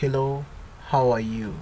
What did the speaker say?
Hello, how are you?